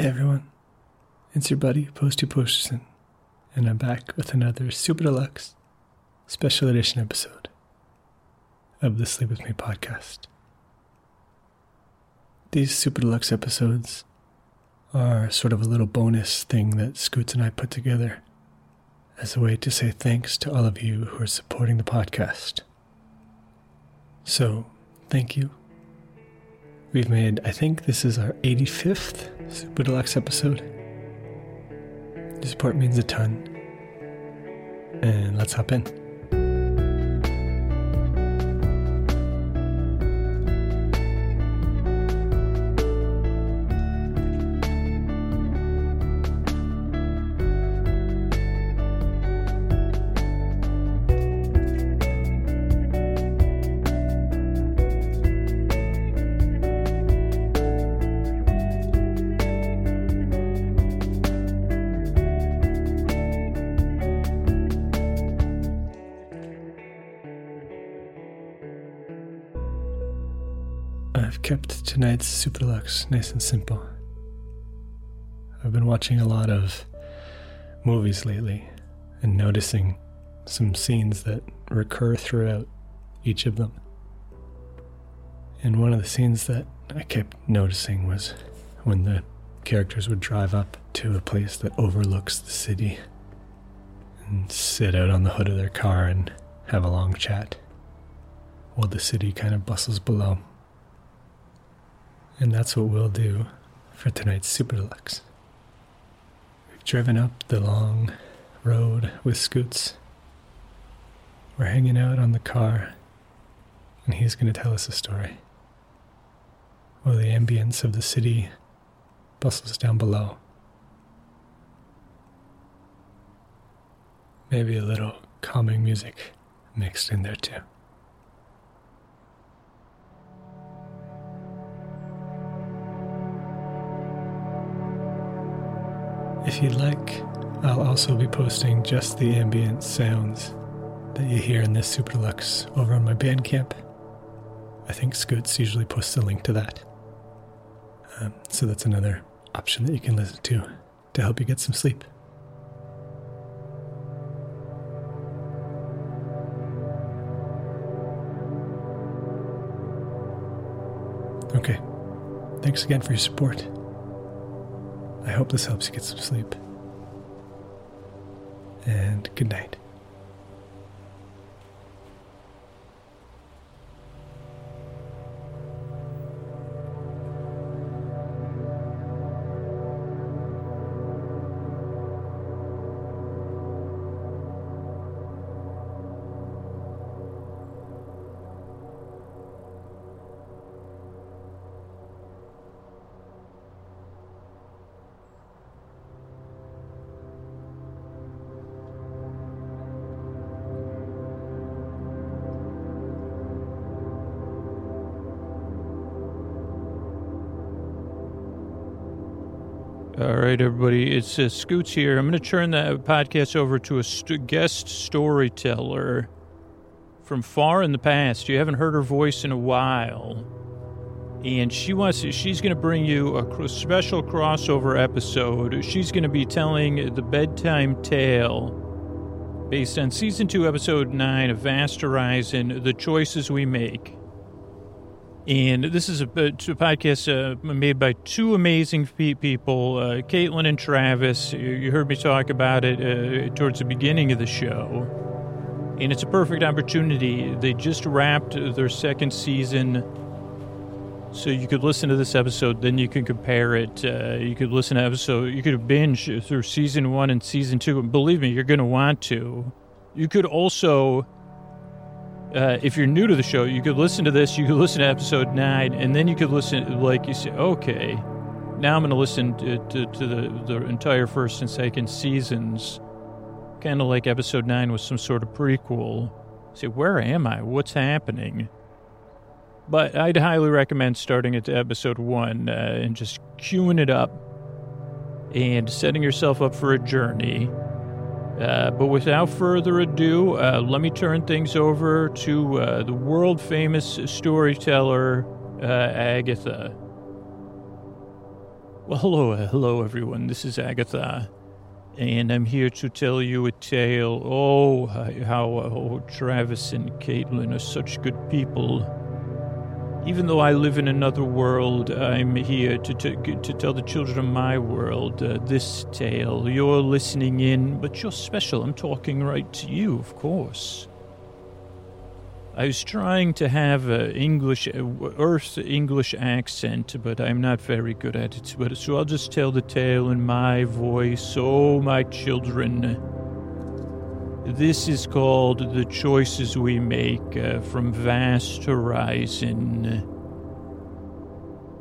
Hey everyone, it's your buddy Posty Posterson, and I'm back with another Super Deluxe special edition episode of the Sleep With Me podcast. These Super Deluxe episodes are sort of a little bonus thing that Scoots and I put together as a way to say thanks to all of you who are supporting the podcast. So, thank you. We've made, I think this is our 85th Super Deluxe episode. Your support means a ton. And let's hop in. Tonight's Super Deluxe nice and simple. I've been watching a lot of movies lately and noticing some scenes that recur throughout each of them. And one of the scenes that I kept noticing was when the characters would drive up to a place that overlooks the city and sit out on the hood of their car and have a long chat while the city kind of bustles below. And that's what we'll do for tonight's Super Deluxe. We've driven up the long road with Scoots. We're hanging out on the car, and he's going to tell us a story. While the ambience of the city bustles down below. Maybe a little calming music mixed in there too. If you'd like, I'll also be posting just the ambient sounds that you hear in this Super Deluxe over on my Bandcamp. I think Scoots usually posts a link to that. Um, so that's another option that you can listen to to help you get some sleep. Okay. Thanks again for your support. I hope this helps you get some sleep. And good night. Right, everybody. It's uh, Scoots here. I'm going to turn the podcast over to a st- guest storyteller from far in the past. You haven't heard her voice in a while. And she wants she's going to bring you a special crossover episode. She's going to be telling the bedtime tale based on season 2 episode 9 of Vast Horizon, The Choices We Make. And this is a, a podcast uh, made by two amazing pe- people, uh, Caitlin and Travis. You, you heard me talk about it uh, towards the beginning of the show. And it's a perfect opportunity. They just wrapped their second season. So you could listen to this episode, then you can compare it. Uh, you could listen to episode, you could binge through season one and season two. And believe me, you're going to want to. You could also uh, if you're new to the show, you could listen to this. You could listen to episode nine, and then you could listen. Like you say, okay, now I'm going to listen to, to, the the entire first and second seasons, kind of like episode nine was some sort of prequel. Say, where am I? What's happening? But I'd highly recommend starting at episode one uh, and just queuing it up and setting yourself up for a journey. Uh, but without further ado, uh, let me turn things over to uh, the world famous storyteller, uh, Agatha. Well, hello, uh, hello, everyone. This is Agatha, and I'm here to tell you a tale. Oh, how oh, Travis and Caitlin are such good people. Even though I live in another world, I'm here to, to, to tell the children of my world uh, this tale. You're listening in, but you're special. I'm talking right to you, of course. I was trying to have an English, Earth English accent, but I'm not very good at it. But so I'll just tell the tale in my voice. Oh, my children. This is called The Choices We Make uh, from Vast Horizon.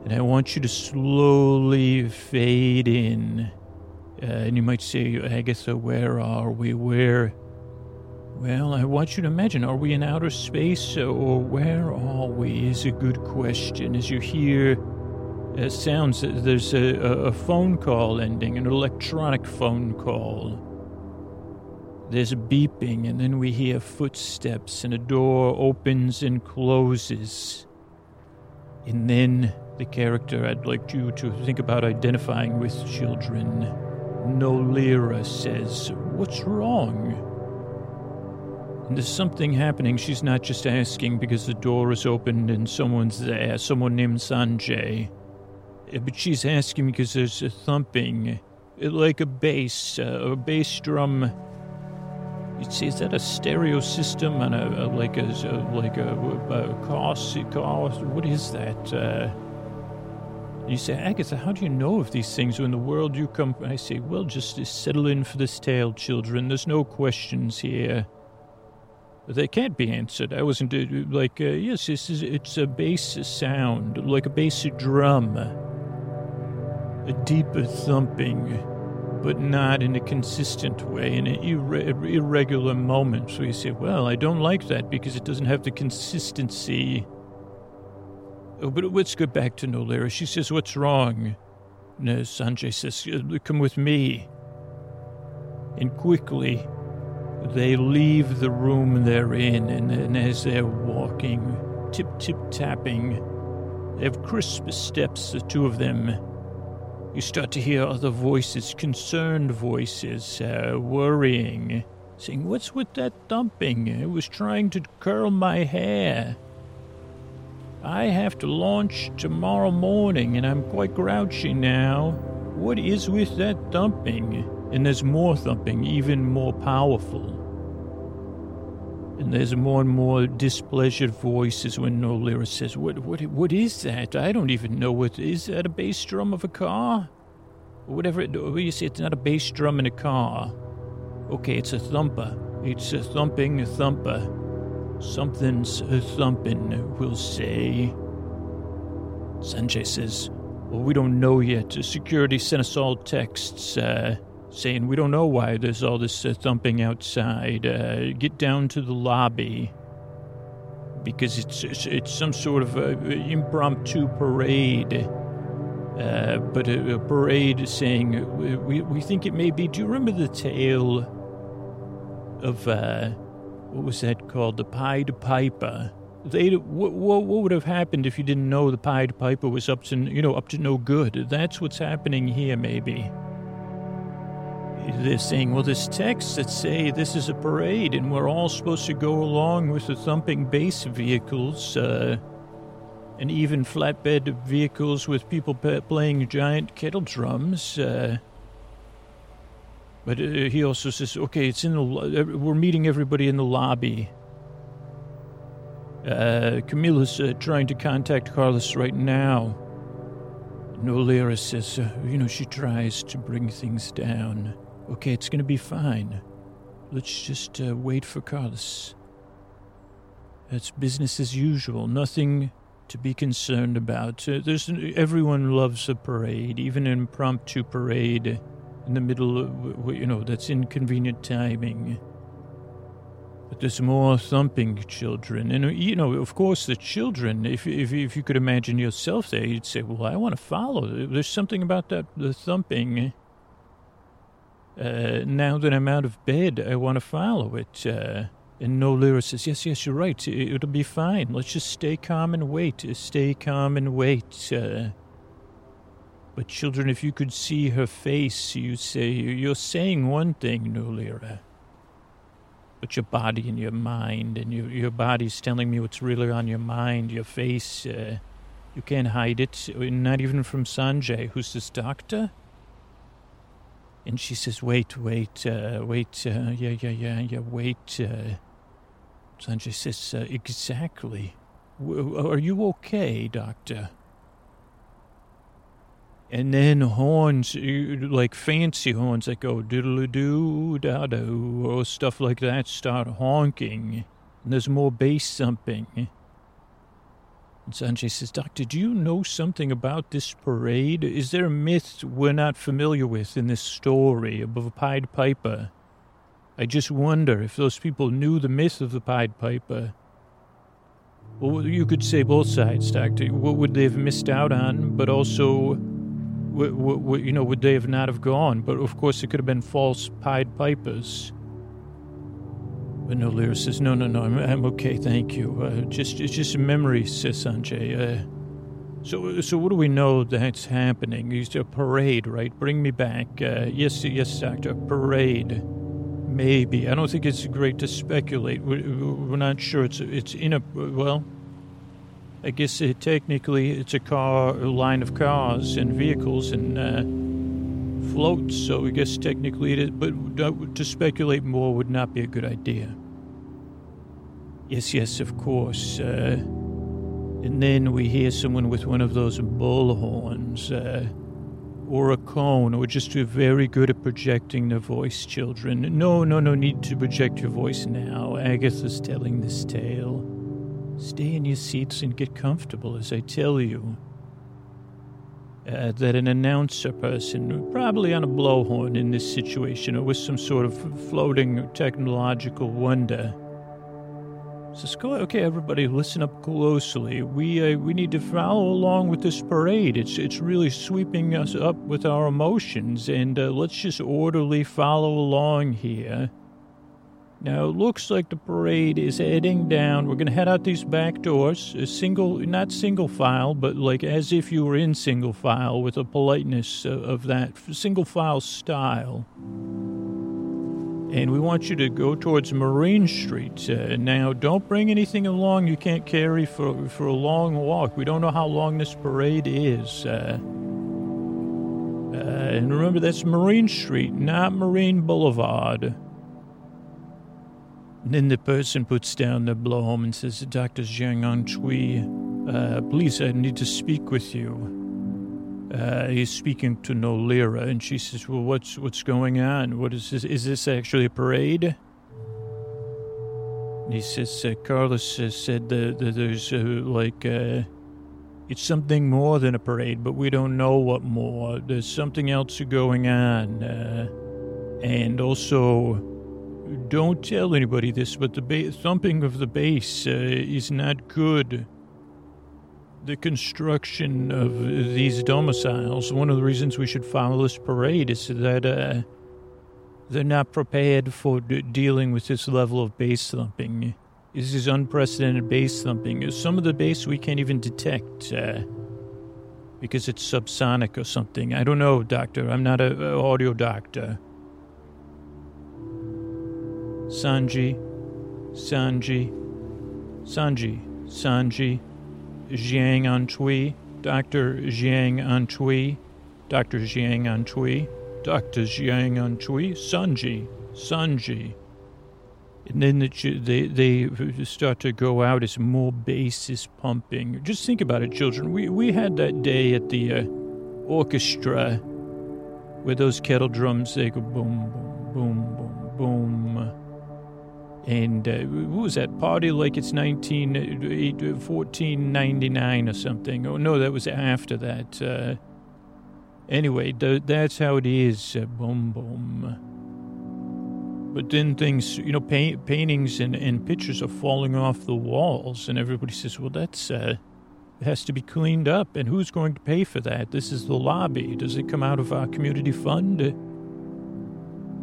And I want you to slowly fade in. Uh, and you might say, Agatha, where are we? Where? Well, I want you to imagine are we in outer space or where are we? Is a good question. As you hear uh, sounds, there's a, a phone call ending, an electronic phone call. There's a beeping, and then we hear footsteps, and a door opens and closes. And then the character I'd like you to think about identifying with children, Nolira, says, What's wrong? And there's something happening. She's not just asking because the door is opened and someone's there, someone named Sanjay. But she's asking because there's a thumping, like a bass, uh, a bass drum. You'd is that a stereo system and a, a like a, a like a, a car, car? What is that? Uh, you say, Agatha, how do you know of these things when the world you come? I say, well, just settle in for this tale, children. There's no questions here. They can't be answered. I wasn't uh, like, uh, yes, this is, it's a bass sound, like a bass drum. A deeper thumping, but not in a consistent way, in an irre- irregular moment. So you say, well, I don't like that because it doesn't have the consistency. Oh, but let's go back to Nolira. She says, what's wrong? No, Sanjay says, come with me. And quickly, they leave the room they're in, and, and as they're walking, tip tip tapping, they have crisp steps, the two of them. You start to hear other voices, concerned voices, uh, worrying, saying, What's with that thumping? It was trying to curl my hair. I have to launch tomorrow morning, and I'm quite grouchy now. What is with that thumping? And there's more thumping, even more powerful. And there's more and more displeasured voices when Nolira says, what, what, what is that? I don't even know what, is that a bass drum of a car? Or whatever, it, you say it's not a bass drum in a car. Okay, it's a thumper. It's a thumping thumper. Something's a thumping, we'll say. Sanjay says, well, we don't know yet. Security sent us all texts, uh, saying, We don't know why there's all this uh, thumping outside. Uh, get down to the lobby. Because it's, it's, it's some sort of uh, impromptu parade. Uh, but a, a, parade saying, we, we think it may be. Do you remember the tale of, uh, what was that called? The Pied Piper. They, what, what would have happened if you didn't know the Pied Piper was up to, you know, up to no good? That's what's happening here, maybe they're saying, well, there's texts that say this is a parade and we're all supposed to go along with the thumping bass vehicles uh, and even flatbed vehicles with people p- playing giant kettle drums. Uh, but uh, he also says, okay, it's in the, we're meeting everybody in the lobby. Uh, Camilla's uh, trying to contact Carlos right now. Nolira says, uh, you know, she tries to bring things down. Okay, it's gonna be fine. Let's just uh, wait for Carlos. It's business as usual. Nothing to be concerned about. Uh, there's everyone loves a parade, even an impromptu parade in the middle of you know that's inconvenient timing. But there's more thumping children, and you know, of course, the children. If if if you could imagine yourself there, you'd say, "Well, I want to follow." There's something about that the thumping uh, now that I'm out of bed, I want to follow it. Uh, and Nolira says, Yes, yes, you're right. It, will be fine. Let's just stay calm and wait. Stay calm and wait. Uh, But children, if you could see her face, you say you're saying one thing, No Nolira. But your body and your mind, and your your body's telling me what's really on your mind. Your face, uh, you can't hide it. Not even from Sanjay, who's this doctor. And she says, "Wait, wait, uh, wait. Uh, yeah, yeah, yeah, yeah. Wait." Uh. Sanjay says, uh, "Exactly. W- are you okay, doctor?" And then horns, like fancy horns that go diddle doo da doo, or stuff like that, start honking. And there's more bass thumping. Sanjay says, Doctor, do you know something about this parade? Is there a myth we're not familiar with in this story of a Pied Piper? I just wonder if those people knew the myth of the Pied Piper. Well, you could say both sides, Doctor. What would they have missed out on? But also, w- w- you know, would they have not have gone? But of course, it could have been false Pied Pipers. But no, Lyra says, no, no, no, I'm, I'm okay, thank you. Uh, just, it's just a memory, says Sanjay. Uh, so, so what do we know that's happening? It's a parade, right? Bring me back. Uh, yes, yes, doctor. Parade. Maybe. I don't think it's great to speculate. We're, we're not sure. It's it's in a well. I guess it, technically it's a car, a line of cars and vehicles and uh, floats. So I guess technically it is. But to speculate more would not be a good idea. Yes, yes, of course. Uh, and then we hear someone with one of those bullhorns. Uh, or a cone, or just very good at projecting the voice, children. No, no, no need to project your voice now. Agatha's telling this tale. Stay in your seats and get comfortable as I tell you. Uh, that an announcer person, probably on a blowhorn in this situation, or with some sort of floating technological wonder, says, "Okay, everybody, listen up closely. We uh, we need to follow along with this parade. It's it's really sweeping us up with our emotions, and uh, let's just orderly follow along here." Now it looks like the parade is heading down. We're gonna head out these back doors, a single, not single file, but like as if you were in single file, with a politeness of, of that single file style and we want you to go towards Marine Street. Uh, now, don't bring anything along you can't carry for, for a long walk. We don't know how long this parade is. Uh, uh, and remember, that's Marine Street, not Marine Boulevard. And then the person puts down the blowhorn and says, Dr. Jiang Antui, uh, please, I need to speak with you. Uh, he's speaking to Nolira, and she says, "Well, what's what's going on? What is this? Is this actually a parade?" And he says, uh, "Carlos uh, said that, that there's uh, like uh, it's something more than a parade, but we don't know what more. There's something else going on, uh, and also." Don't tell anybody this, but the ba- thumping of the bass is not good the construction of these domiciles, one of the reasons we should follow this parade is that uh, they're not prepared for d- dealing with this level of bass thumping. This is unprecedented bass thumping. Some of the bass we can't even detect uh, because it's subsonic or something. I don't know, doctor. I'm not an audio doctor. Sanji, Sanji, Sanji, Sanji. Jiang Antui, Dr. Jiang Antui, Dr. Jiang Antui, Dr. Jiang Antui, Sanji, Sanji. And then the, they, they start to go out as more bass is pumping. Just think about it, children. We, we had that day at the uh, orchestra where those kettle drums, they go boom, boom, boom, boom, boom. And uh, what was that party like it's 19, 1499 or something? Oh, no, that was after that. Uh, anyway, th- that's how it is. Uh, boom, boom. But then things, you know, paint, paintings and, and pictures are falling off the walls, and everybody says, well, that's, uh, has to be cleaned up. And who's going to pay for that? This is the lobby. Does it come out of our community fund?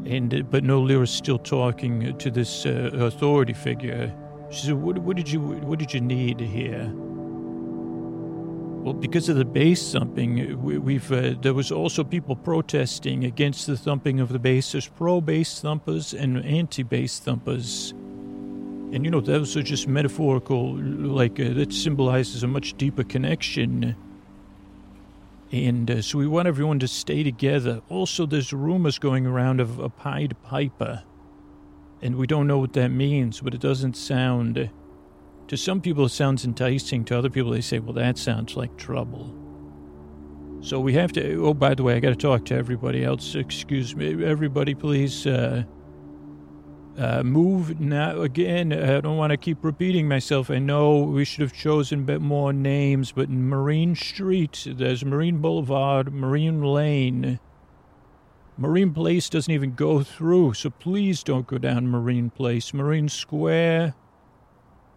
And but no, Lyra's still talking to this uh, authority figure. She said, what, "What did you What did you need here?" Well, because of the bass thumping, we, we've uh, there was also people protesting against the thumping of the bass. There's pro bass thumpers and anti bass thumpers, and you know those are just metaphorical. Like uh, that symbolizes a much deeper connection. And uh, so we want everyone to stay together. Also, there's rumors going around of a Pied Piper, and we don't know what that means, but it doesn't sound to some people, it sounds enticing. To other people, they say, well, that sounds like trouble. So we have to. Oh, by the way, I got to talk to everybody else. Excuse me. Everybody, please uh, uh, move now. Again, I don't want to keep repeating myself. I know we should have chosen a bit more names, but Marine Street, there's Marine Boulevard, Marine Lane. Marine Place doesn't even go through, so please don't go down Marine Place. Marine Square,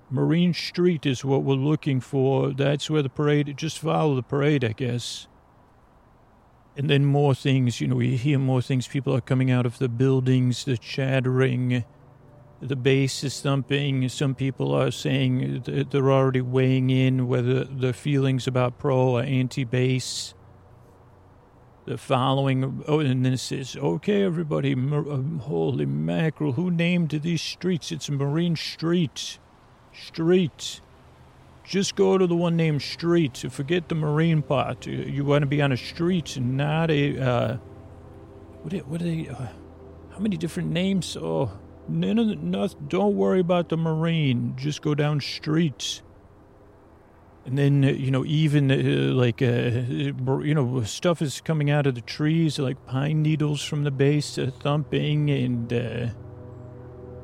Marine Street is what we're looking for. That's where the parade, just follow the parade, I guess. And then more things, you know, we hear more things. People are coming out of the buildings, the chattering, the bass is thumping. Some people are saying they're already weighing in whether the feelings about pro or anti bass. The following, oh, and then it says, okay, everybody, uh, holy mackerel, who named these streets? It's Marine Street. Street. Just go to the one named Street. Forget the marine part. You want to be on a street, not a. Uh, what? Are, what are they? Uh, how many different names? Oh, no, no, no, don't worry about the marine. Just go down streets. And then, uh, you know, even uh, like, uh, you know, stuff is coming out of the trees, like pine needles from the base, uh, thumping, and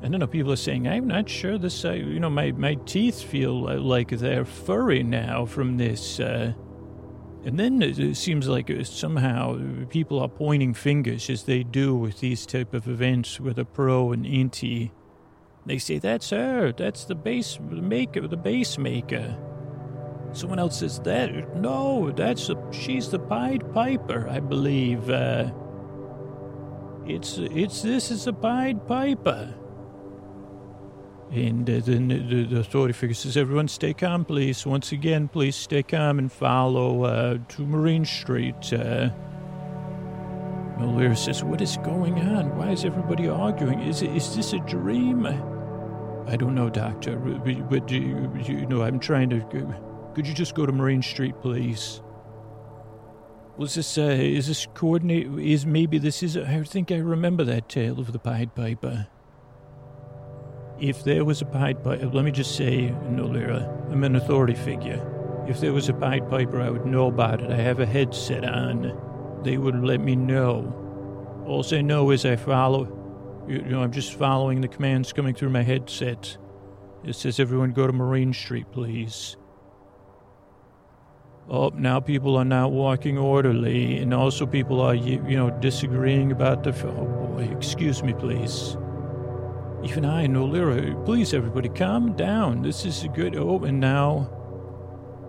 I don't know. People are saying, I'm not sure this, uh, you know, my, my teeth feel like they're furry now from this. Uh, and then it seems like uh, somehow people are pointing fingers as they do with these type of events with a pro and anti. They say, that's her. That's the bass maker, the bass maker. Someone else says, that, no, that's, a, she's the Pied Piper, I believe. Uh, it's, it's, this is a Pied Piper. And uh, then the, the, authority figure says, everyone stay calm, please. Once again, please stay calm and follow uh, to Marine Street. Uh, says, what is going on? Why is everybody arguing? Is, is this a dream? I don't know, Doctor, but, but you, you know, I'm trying to... Could you just go to Marine Street, please? Was this, uh, is this coordinate? Is maybe this is, I think I remember that tale of the Pied Piper if there was a Pied Piper, let me just say, Nolira, I'm an authority figure. If there was a Pied Piper, I would know about it. I have a headset on. They would let me know. All I know is I follow, you know, I'm just following the commands coming through my headset. It says, everyone go to Marine Street, please. Oh, now people are not walking orderly, and also people are, you, know, disagreeing about the. Oh boy, excuse me, please. Even I, Nolira, please everybody, calm down. This is a good. Oh, and now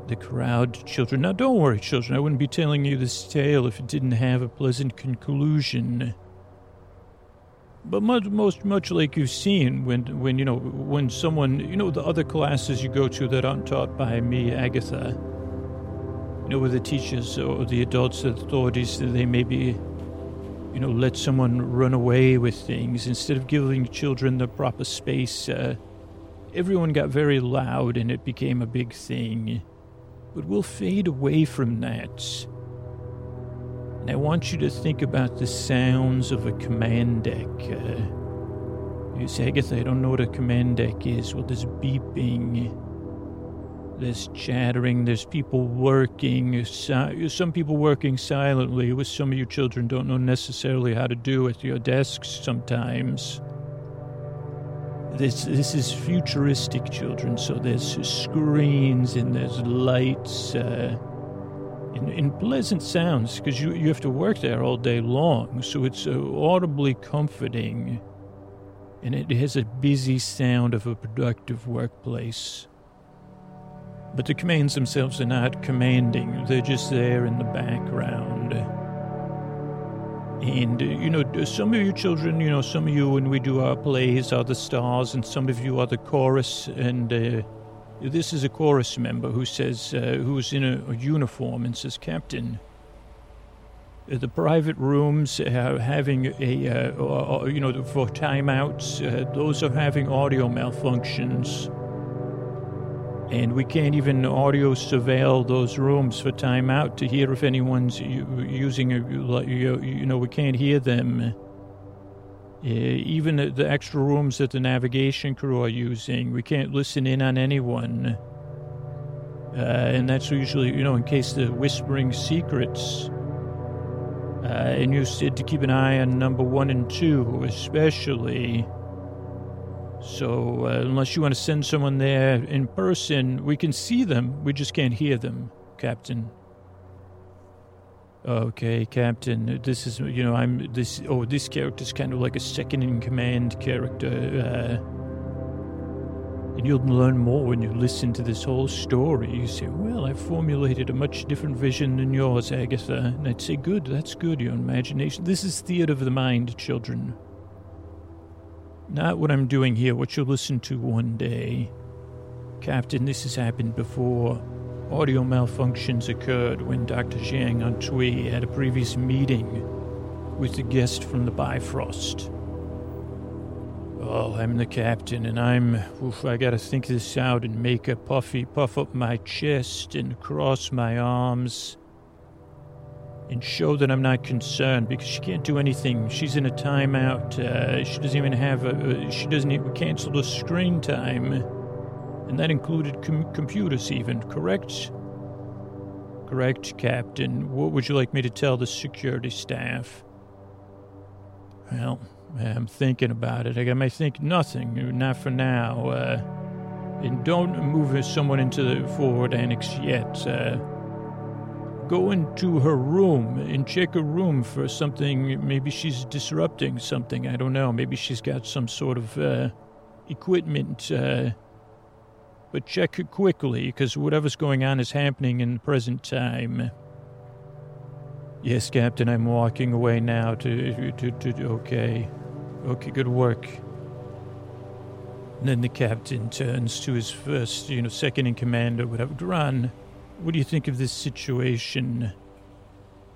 the crowd, children. Now, don't worry, children. I wouldn't be telling you this tale if it didn't have a pleasant conclusion. But much, most much like you've seen when, when you know, when someone, you know, the other classes you go to that aren't taught by me, Agatha. You know, with the teachers or the adults, the authorities, they may be you know, let someone run away with things instead of giving children the proper space. Uh, everyone got very loud and it became a big thing. But we'll fade away from that. And I want you to think about the sounds of a command deck. Uh, you say, Agatha, I don't know what a command deck is. Well, there's beeping there's chattering, there's people working, some people working silently, which some of you children don't know necessarily how to do at your desks sometimes. This, this is futuristic, children, so there's screens and there's lights uh, and, and, pleasant sounds because you, you have to work there all day long, so it's uh, audibly comforting and it has a busy sound of a productive workplace. But the commands themselves are not commanding, they're just there in the background. And, uh, you know, some of you children, you know, some of you, when we do our plays, are the stars, and some of you are the chorus, and uh, This is a chorus member who says, uh, who's in a, a uniform and says, Captain, uh, the private rooms are having a, uh, uh, you know, for timeouts, uh, those are having audio malfunctions. And we can't even audio surveil those rooms for timeout to hear if anyone's using a, you know, we can't hear them. Uh, even the, extra rooms that the navigation crew are using, we can't listen in on anyone. Uh, and that's usually, you know, in case the whispering secrets. Uh, and you said to keep an eye on number one and two, especially. So, uh, unless you want to send someone there in person, we can see them. We just can't hear them, Captain. Okay, Captain. This is, you know, I'm this. Oh, this character's kind of like a second in command character. Uh, and you'll learn more when you listen to this whole story. You say, Well, I've formulated a much different vision than yours, Agatha. And I'd say, Good, that's good, your imagination. This is theater of the mind, children. Not what I'm doing here, what you'll listen to one day. Captain, this has happened before. Audio malfunctions occurred when Dr. Zhang Antui had a previous meeting with a guest from the Bifrost. Oh, I'm the captain, and I'm. Oof, I gotta think this out and make a puffy puff up my chest and cross my arms and show that I'm not concerned because she can't do anything. She's in a timeout. Uh, she doesn't even have a. she doesn't even cancel the screen time and that included com- computers, even, correct? Correct, Captain. What would you like me to tell the security staff? Well, I'm thinking about it. I may think nothing, not for now. Uh, and don't move someone into the forward annex yet. Go into her room and check her room for something. Maybe she's disrupting something. I don't know. Maybe she's got some sort of uh, equipment. Uh, but check it quickly, because whatever's going on is happening in the present time. Yes, Captain, I'm walking away now to, to, to, okay. Okay, good work. And then the captain turns to his first, you know, second in command or whatever. Duran, what do you think of this situation?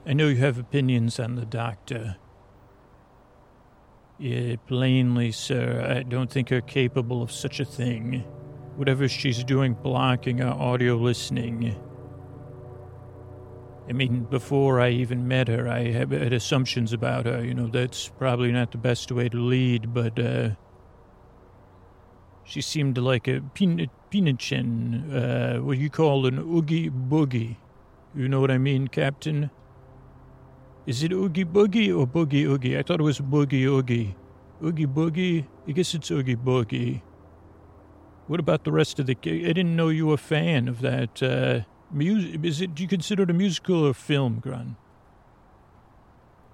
I know you have opinions on the doctor. Yeah, plainly, sir, I don't think her capable of such a thing whatever she's doing blocking our audio listening. I mean, before I even met her, I had assumptions about her. You know, that's probably not the best way to lead, but uh, she seemed like a pinichin, uh, what you call an oogie boogie. You know what I mean, Captain? Is it oogie boogie or boogie oogie? I thought it was boogie oogie. Oogie boogie? I guess it's oogie boogie. What about the rest of the? I didn't know you were a fan of that. Uh, music. Is it? Do you consider it a musical or film, Grun?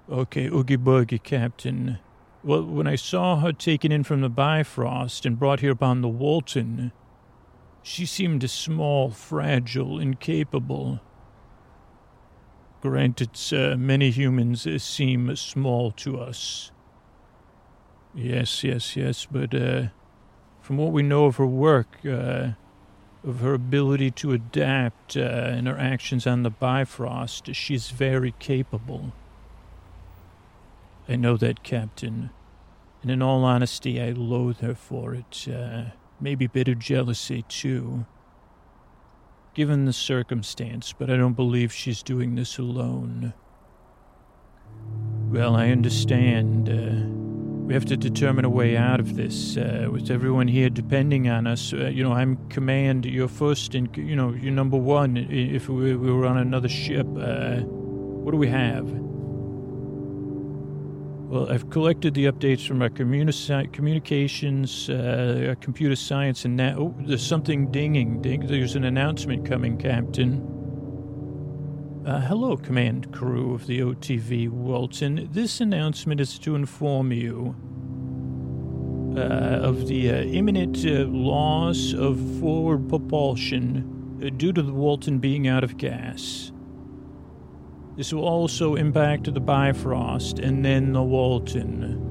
Okay, Oogie Boogie, Captain. Well, when I saw her taken in from the Bifrost and brought here upon the Walton, she seemed small, fragile, incapable. Granted, sir, many humans seem small to us. Yes, yes, yes, but uh, from what we know of her work, uh, of her ability to adapt uh, and her actions on the Bifrost, she's very capable. I know that, Captain. And in all honesty, I loathe her for it. Uh, maybe a bit of jealousy, too. Given the circumstance, but I don't believe she's doing this alone. Well, I understand. Uh, we have to determine a way out of this. Uh, with everyone here depending on us, uh, you know, I'm command. You're first, and you know, you're number one. If we, we were on another ship, uh, what do we have? Well, I've collected the updates from our communi- communications, uh, our computer science, and that. Oh, there's something dinging. Ding. There's an announcement coming, Captain. Uh, hello, command crew of the OTV Walton. This announcement is to inform you uh, of the uh, imminent uh, loss of forward propulsion uh, due to the Walton being out of gas. This will also impact the Bifrost and then the Walton.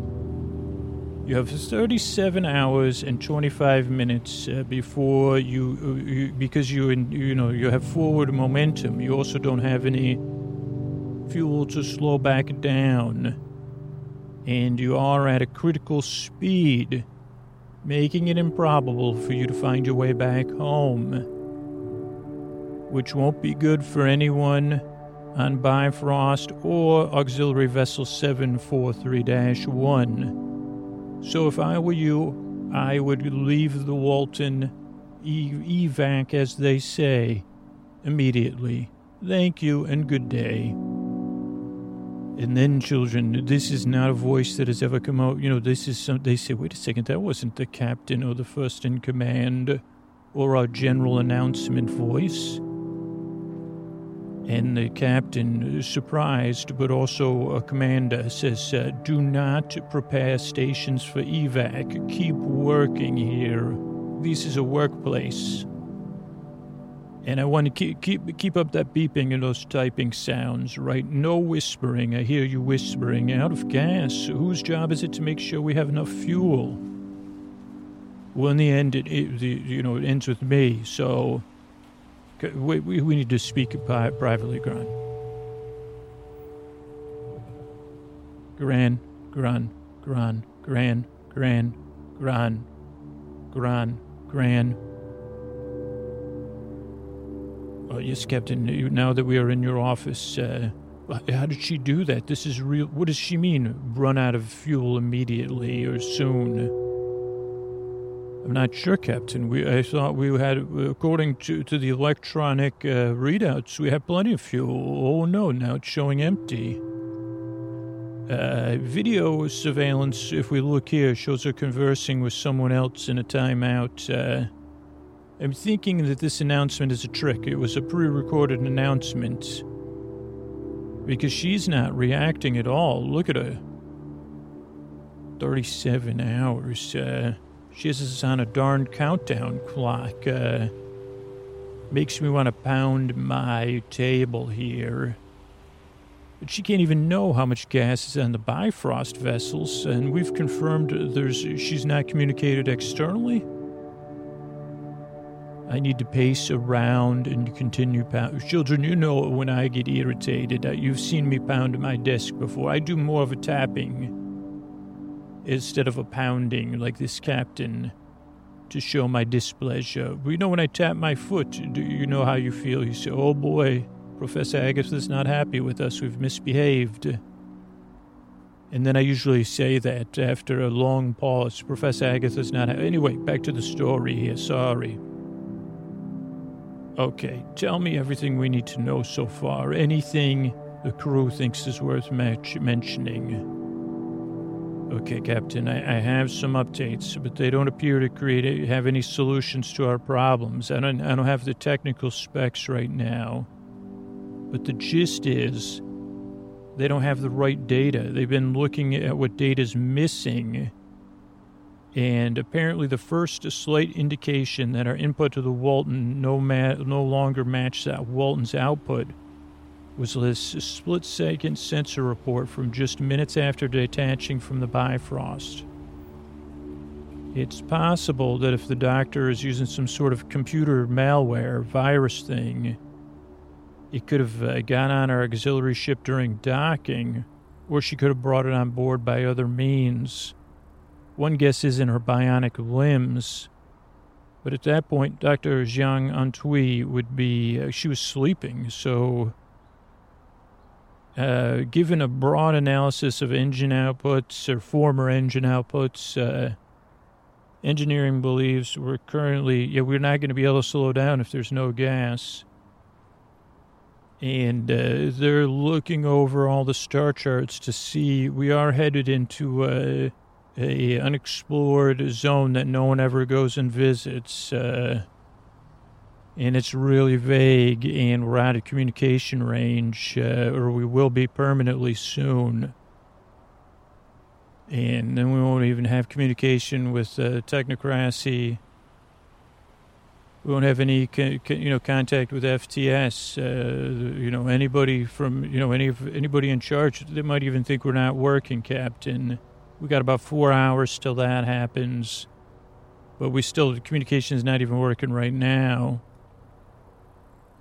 You have 37 hours and 25 minutes uh, before you, uh, you because you in, you know you have forward momentum. You also don't have any fuel to slow back down, and you are at a critical speed, making it improbable for you to find your way back home, which won't be good for anyone on Bifrost or Auxiliary Vessel 743 1. So if I were you, I would leave the Walton e- evac, as they say, immediately. Thank you and good day. And then, children, this is not a voice that has ever come out. You know, this is some. They say, wait a second, that wasn't the captain or the first in command or our general announcement voice. And the captain, surprised but also a commander, says, uh, Do not prepare stations for evac. Keep working here. This is a workplace. And I want to keep, keep, keep up that beeping and those typing sounds, right? No whispering. I hear you whispering. Out of gas. Whose job is it to make sure we have enough fuel? Well, in the end, it, it you know, it ends with me. So we, we, we need to speak privately, Gran. Gran, Gran, Gran, Gran, Gran, Gran, Gran, Gran. Oh, yes, Captain. Now that we are in your office, uh, how did she do that? This is real. What does she mean? Run out of fuel immediately or soon? I'm not sure, Captain. We, I thought we had, according to, to the electronic uh, readouts, we had plenty of fuel. Oh no, now it's showing empty. Uh, video surveillance, if we look here, shows her conversing with someone else in a timeout. Uh, I'm thinking that this announcement is a trick. It was a pre recorded announcement. Because she's not reacting at all. Look at her. 37 hours. Uh, she has on a darn countdown clock. Uh, makes me want to pound my table here. But she can't even know how much gas is on the Bifrost vessels, and we've confirmed there's she's not communicated externally. I need to pace around and continue pound. Children, you know when I get irritated. Uh, you've seen me pound my desk before. I do more of a tapping instead of a pounding like this captain to show my displeasure. You know when I tap my foot, do you know how you feel? You say, oh boy, Professor Agatha's not happy with us. We've misbehaved. And then I usually say that after a long pause. Professor Agatha's not. Ha- anyway, back to the story here. Sorry. Okay, tell me everything we need to know so far. Anything the crew thinks is worth match- mentioning. Okay, Captain, I, I, have some updates, but they don't appear to create have any solutions to our problems. I don't, I don't have the technical specs right now. But the gist is they don't have the right data. They've been looking at what data's missing. And apparently, the first slight indication that our input to the Walton no, ma- no longer matched that Walton's output was this split second sensor report from just minutes after detaching from the Bifrost. It's possible that if the doctor is using some sort of computer malware virus thing, it could have uh, got on our auxiliary ship during docking, or she could have brought it on board by other means. One guess is in her bionic limbs. But at that point, Dr. Zhang Antui would be, uh, she was sleeping, so uh, given a broad analysis of engine outputs or former engine outputs, uh, engineering believes we're currently, yeah, we're not going to be able to slow down if there's no gas. And uh, they're looking over all the star charts to see we are headed into a, a unexplored zone that no one ever goes and visits. And it's really vague, and we're out of communication range, uh, or we will be permanently soon. And then we won't even have communication with uh, technocracy. We won't have any, you know, contact with FTS. Uh, you know, anybody from, you know, any anybody in charge. They might even think we're not working, Captain. We got about four hours till that happens. But we still, communication is not even working right now.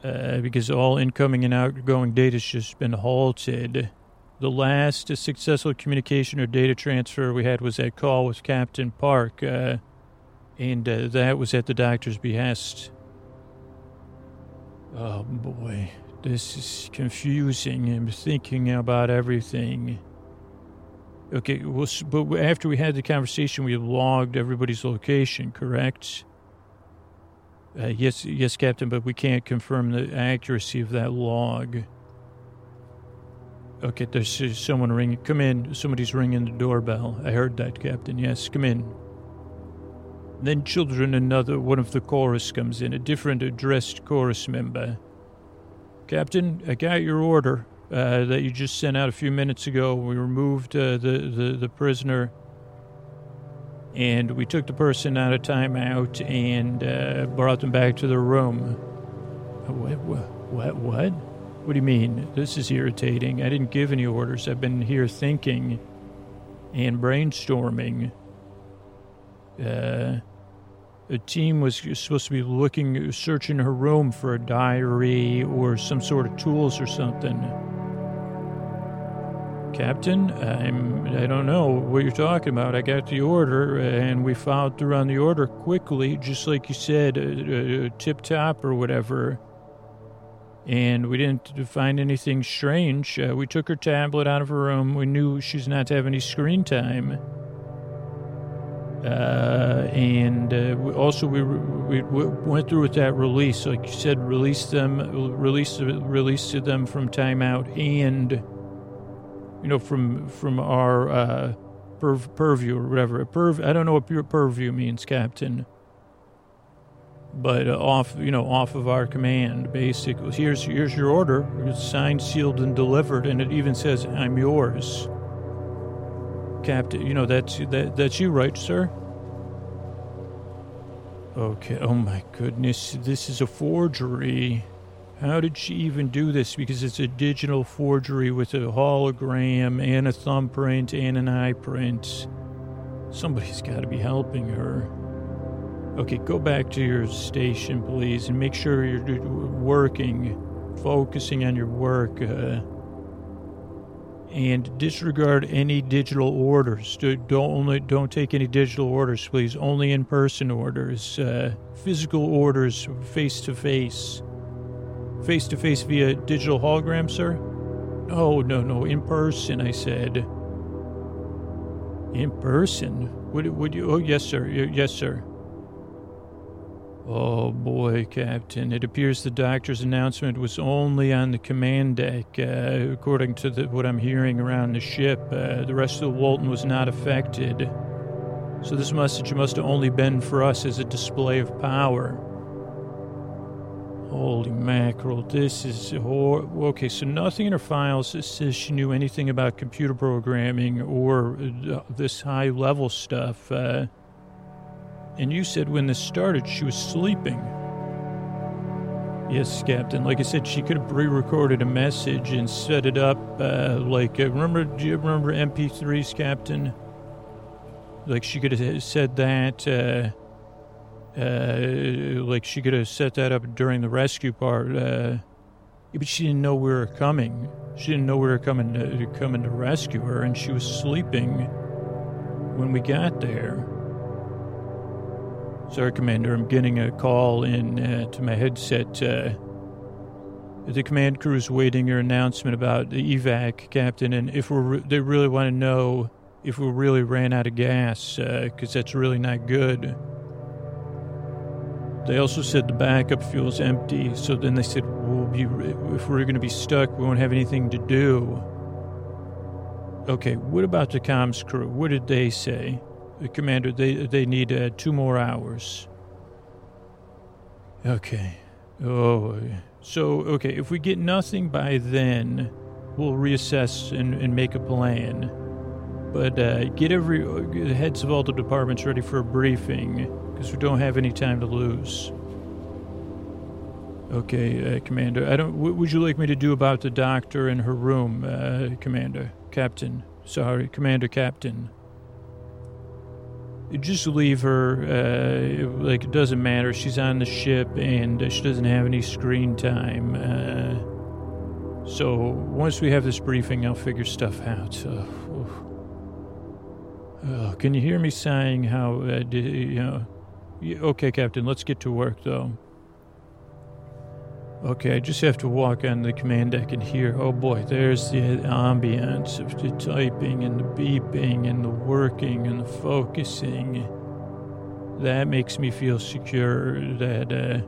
Uh, because all incoming and outgoing data has just been halted. The last successful communication or data transfer we had was that call with Captain Park, uh, and uh, that was at the doctor's behest. Oh boy, this is confusing. I'm thinking about everything. Okay, well, but after we had the conversation, we logged everybody's location, correct? Uh, yes, yes, Captain, but we can't confirm the accuracy of that log. Okay, there's someone ringing. Come in. Somebody's ringing the doorbell. I heard that, Captain. Yes, come in. Then children, another one of the chorus comes in, a different addressed chorus member. Captain, I got your order uh, that you just sent out a few minutes ago. We removed uh, the, the, the prisoner and we took the person out of timeout and uh, brought them back to their room. What, what? What? What do you mean? This is irritating. I didn't give any orders. I've been here thinking and brainstorming. Uh, a team was supposed to be looking, searching her room for a diary or some sort of tools or something. Captain, I'm, I don't know what you're talking about. I got the order and we followed through on the order quickly, just like you said, uh, uh, tip top or whatever. And we didn't find anything strange. Uh, we took her tablet out of her room. We knew she's not to have any screen time. Uh, and uh, we also we, we, we went through with that release, like you said, release them, release release them from timeout and you know, from from our uh, purview or whatever. Purv, I don't know what pure purview means, Captain. But uh, off, you know, off of our command, basically. Here's here's your order. It's signed, sealed, and delivered, and it even says, "I'm yours." Captain, you know that's that that's you, right, sir? Okay. Oh my goodness, this is a forgery. How did she even do this? Because it's a digital forgery with a hologram and a thumbprint and an eye print. Somebody's got to be helping her. Okay, go back to your station, please, and make sure you're working, focusing on your work, uh, and disregard any digital orders. Don't only don't take any digital orders, please. Only in-person orders, uh, physical orders, face to face face to face via digital hologram, sir? Oh, no, no, in person, I said. In person? Would, would you? Oh, yes, sir. Yes, sir. Oh boy, Captain. It appears the doctor's announcement was only on the command deck. Uh, according to the, what I'm hearing around the ship, uh, the rest of the Walton was not affected. So this message must have only been for us as a display of power. Holy mackerel, this is hor- okay. So nothing in her files says she knew anything about computer programming or uh, this high level stuff. Uh, and you said when this started, she was sleeping. Yes, Captain. Like I said, she could have pre-recorded a message and set it up. Uh, like, uh, remember? Do you remember MP3s, Captain? Like she could have said that. Uh, like she could have set that up during the rescue part. Uh, but she didn't know we were coming. She didn't know we were coming to, coming to rescue her, and she was sleeping when we got there. Sorry, Commander, I'm getting a call in uh, to my headset. Uh, the command crew is waiting your announcement about the evac, Captain, and if we're re- they really want to know if we really ran out of gas, because uh, that's really not good. They also said the backup fuel is empty, so then they said, we'll be, if we're going to be stuck, we won't have anything to do. Okay, what about the comms crew? What did they say? The commander, they, they need uh, two more hours. Okay. Oh, so, okay, if we get nothing by then, we'll reassess and, and make a plan. But uh, get every the heads of all the departments ready for a briefing because we don't have any time to lose. Okay, uh, Commander. I don't. What would you like me to do about the doctor in her room, uh, Commander, Captain? Sorry, Commander, Captain. just leave her. Uh, like it doesn't matter. She's on the ship and uh, she doesn't have any screen time. Uh, so once we have this briefing, I'll figure stuff out. Oh, can you hear me sighing? How you know? Okay, Captain. Let's get to work, though. Okay, I just have to walk on the command deck and hear, oh boy, there's the ambience of the typing and the beeping and the working and the focusing. That makes me feel secure that, uh,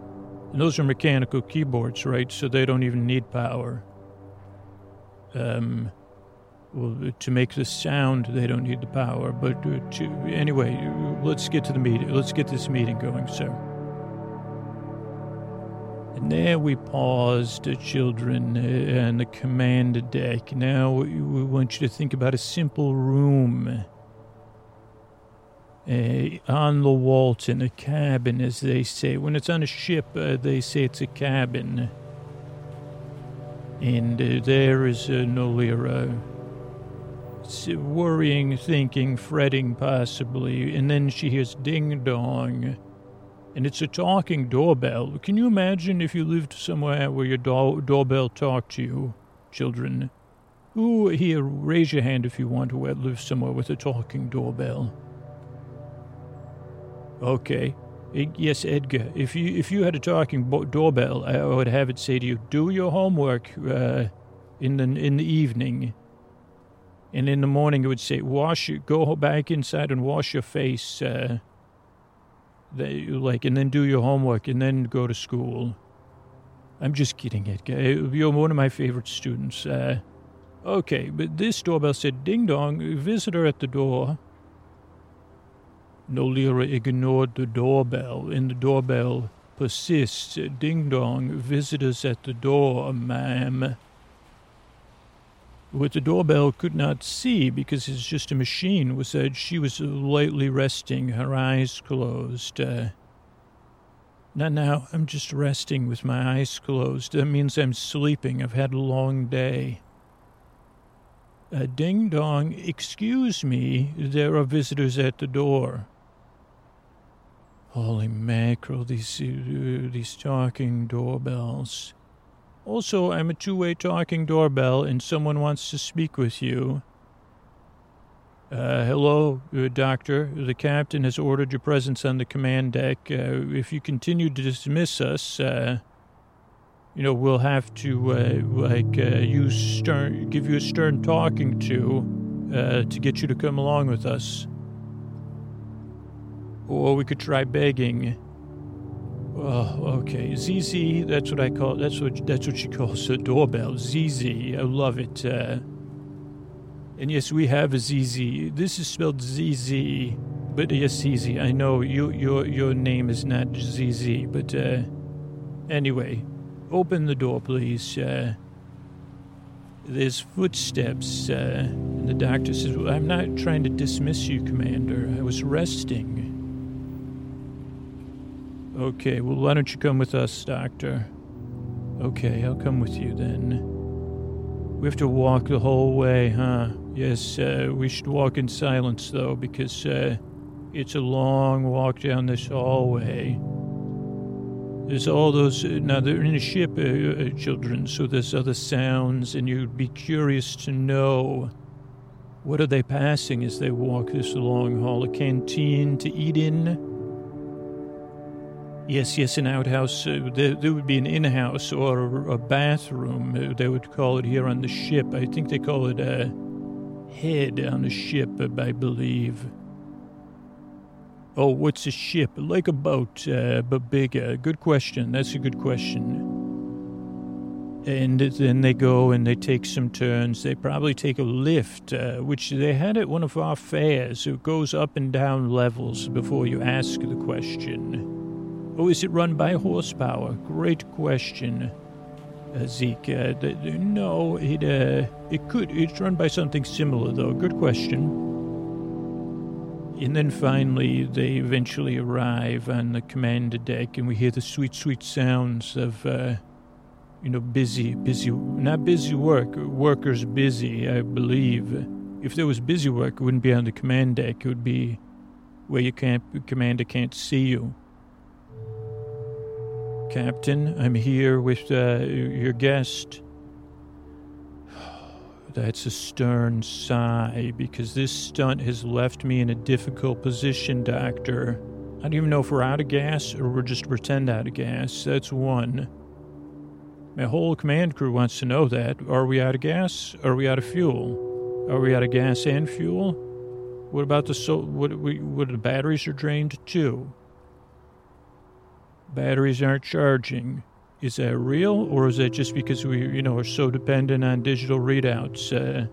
and those are mechanical keyboards, right? So they don't even need power. Um, well, to make the sound, they don't need the power, but uh, to, anyway, let's get to the meeting. Let's get this meeting going, sir. And there we paused, the children, uh, on the command deck. Now we want you to think about a simple room. Uh, on the Walton, a cabin, as they say. When it's on a ship, uh, they say it's a cabin. And uh, there is uh, Nolira. Worrying, thinking, fretting, possibly. And then she hears ding dong and it's a talking doorbell. Can you imagine if you lived somewhere where your door- doorbell talked to you, children? Who here, raise your hand if you want to live somewhere with a talking doorbell. Okay. Yes, Edgar. If you if you had a talking bo- doorbell, I would have it say to you, "Do your homework uh, in the in the evening." And in the morning, it would say, "Wash your, go back inside and wash your face." Uh, like, and then do your homework and then go to school. I'm just kidding, Edgar. You're one of my favorite students. Uh, okay, but this doorbell said, Ding dong, visitor at the door. Nolira ignored the doorbell, and the doorbell persists. Ding dong, visitors at the door, ma'am. What the doorbell could not see, because it's just a machine, was that she was lightly resting, her eyes closed. Uh, not now, I'm just resting with my eyes closed. That means I'm sleeping. I've had a long day. Uh, ding dong, excuse me, there are visitors at the door. Holy mackerel, these, uh, these talking doorbells. Also, I'm a two way talking doorbell and someone wants to speak with you. Uh, hello, uh, Doctor. The captain has ordered your presence on the command deck. Uh, if you continue to dismiss us, uh, you know, we'll have to, uh, like, uh, use stern, give you a stern talking to, to get you to come along with us. Or we could try begging. Oh, okay. ZZ, that's what I call That's what that's what she calls a doorbell. ZZ. I love it. Uh, and yes, we have a ZZ. This is spelled ZZ, but yes, ZZ. I know you your your name is not ZZ, but uh, anyway, open the door, please. Uh, there's footsteps, uh, and the doctor says, well, "I'm not trying to dismiss you, Commander. I was resting." Okay, well, why don't you come with us, Doctor? Okay, I'll come with you then. We have to walk the whole way, huh? Yes, uh, we should walk in silence, though, because uh, it's a long walk down this hallway. There's all those. Uh, now, they're in a ship, uh, uh, children, so there's other sounds, and you'd be curious to know what are they passing as they walk this long hall? A canteen to eat in? Yes, yes, an outhouse. Uh, there, there, would be an in-house or a, bathroom. Uh, they would call it here on the ship. I think they call it a head on a ship, uh, I believe. Oh, what's a ship? Like a boat, uh, but bigger. Good question. That's a good question. And then they go and they take some turns. They probably take a lift, uh, which they had at one of our fairs. It goes up and down levels before you ask the question. Oh, is it run by horsepower? Great question, uh, Zeke. Uh, th- th- no, it uh, it could. It's run by something similar, though. Good question. And then finally, they eventually arrive on the commander deck, and we hear the sweet, sweet sounds of, uh, you know, busy, busy, not busy work, workers busy, I believe. If there was busy work, it wouldn't be on the command deck. It would be where your camp commander can't see you. Captain, I'm here with uh, your guest. That's a stern sigh because this stunt has left me in a difficult position, Doctor. I don't even know if we're out of gas or we're just pretend out of gas. That's one. My whole command crew wants to know that. Are we out of gas? Are we out of fuel? Are we out of gas and fuel? What about the so? What? What the batteries are drained too? Batteries aren't charging. Is that real, or is that just because we, you know, are so dependent on digital readouts? Uh,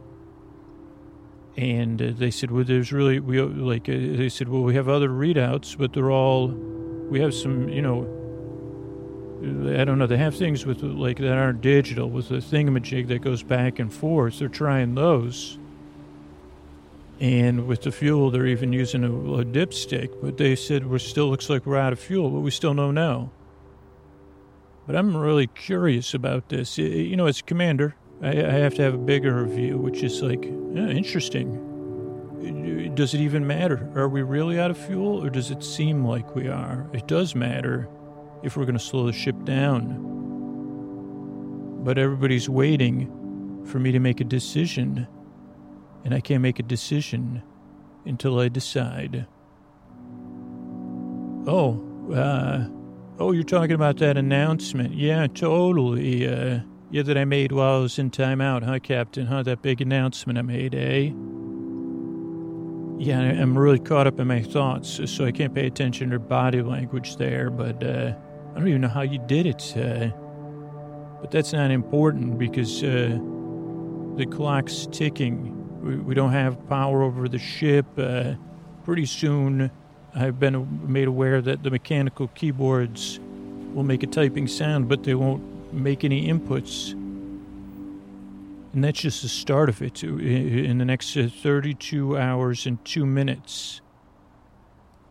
and uh, they said, well, there's really we like. Uh, they said, well, we have other readouts, but they're all. We have some, you know. I don't know. They have things with like that aren't digital with the thingamajig that goes back and forth. They're trying those. And with the fuel, they're even using a, a dipstick. But they said we still looks like we're out of fuel, but we still don't know. But I'm really curious about this. You know, as commander, I, I have to have a bigger view, which is like yeah, interesting. Does it even matter? Are we really out of fuel, or does it seem like we are? It does matter if we're going to slow the ship down. But everybody's waiting for me to make a decision and I can't make a decision until I decide. Oh, uh, oh, you're talking about that announcement. Yeah, totally. Uh, yeah, that I made while I was in timeout, huh, Captain? Huh, that big announcement I made, eh? Yeah, I'm really caught up in my thoughts, so I can't pay attention to body language there, but, uh, I don't even know how you did it, uh, but that's not important because, uh, the clock's ticking we, we don't have power over the ship. Uh, pretty soon, I've been made aware that the mechanical keyboards will make a typing sound, but they won't make any inputs. And that's just the start of it. In the next uh, 32 hours and two minutes.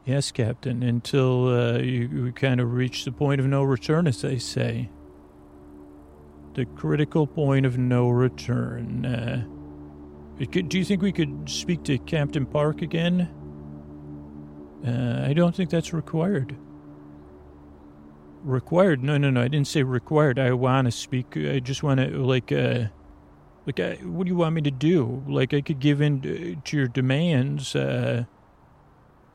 Yes, Captain, until uh, you, you kind of reach the point of no return, as they say. The critical point of no return. Uh, do you think we could speak to Captain Park again? Uh, I don't think that's required. Required? No, no, no. I didn't say required. I want to speak. I just want to, like, uh, like, uh, what do you want me to do? Like, I could give in uh, to your demands, uh,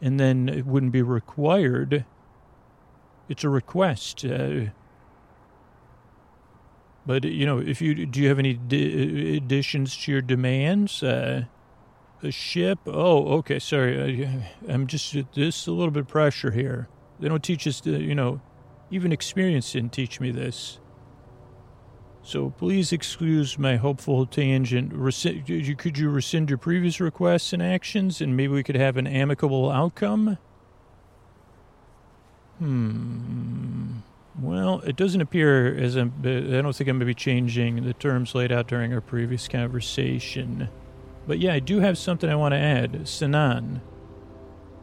and then it wouldn't be required. It's a request. Uh, but you know, if you do, you have any di- additions to your demands? Uh, a ship? Oh, okay. Sorry, I, I'm just this a little bit of pressure here. They don't teach us, to, you know, even experience didn't teach me this. So please excuse my hopeful tangent. Rescind, could you rescind your previous requests and actions, and maybe we could have an amicable outcome? Hmm. It doesn't appear as I'm, I don't think I'm going to be changing the terms laid out during our previous conversation. But yeah, I do have something I want to add. Sinan.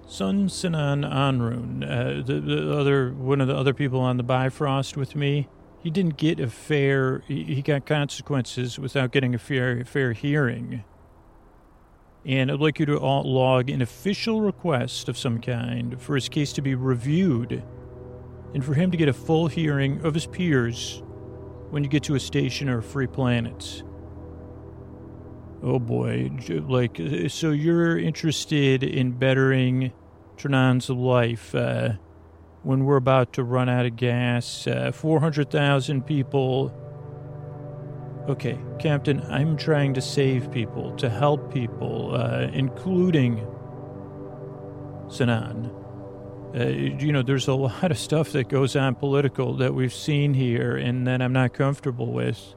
Sun Sinan Anrun, uh, the, the other one of the other people on the Bifrost with me, he didn't get a fair. He got consequences without getting a fair fair hearing. And I'd like you to log an official request of some kind for his case to be reviewed and for him to get a full hearing of his peers when you get to a station or a free planet. Oh boy, like, so you're interested in bettering Ternan's life uh, when we're about to run out of gas, uh, 400,000 people. Okay, Captain, I'm trying to save people, to help people, uh, including Sinan. Uh, you know, there's a lot of stuff that goes on political that we've seen here and that I'm not comfortable with.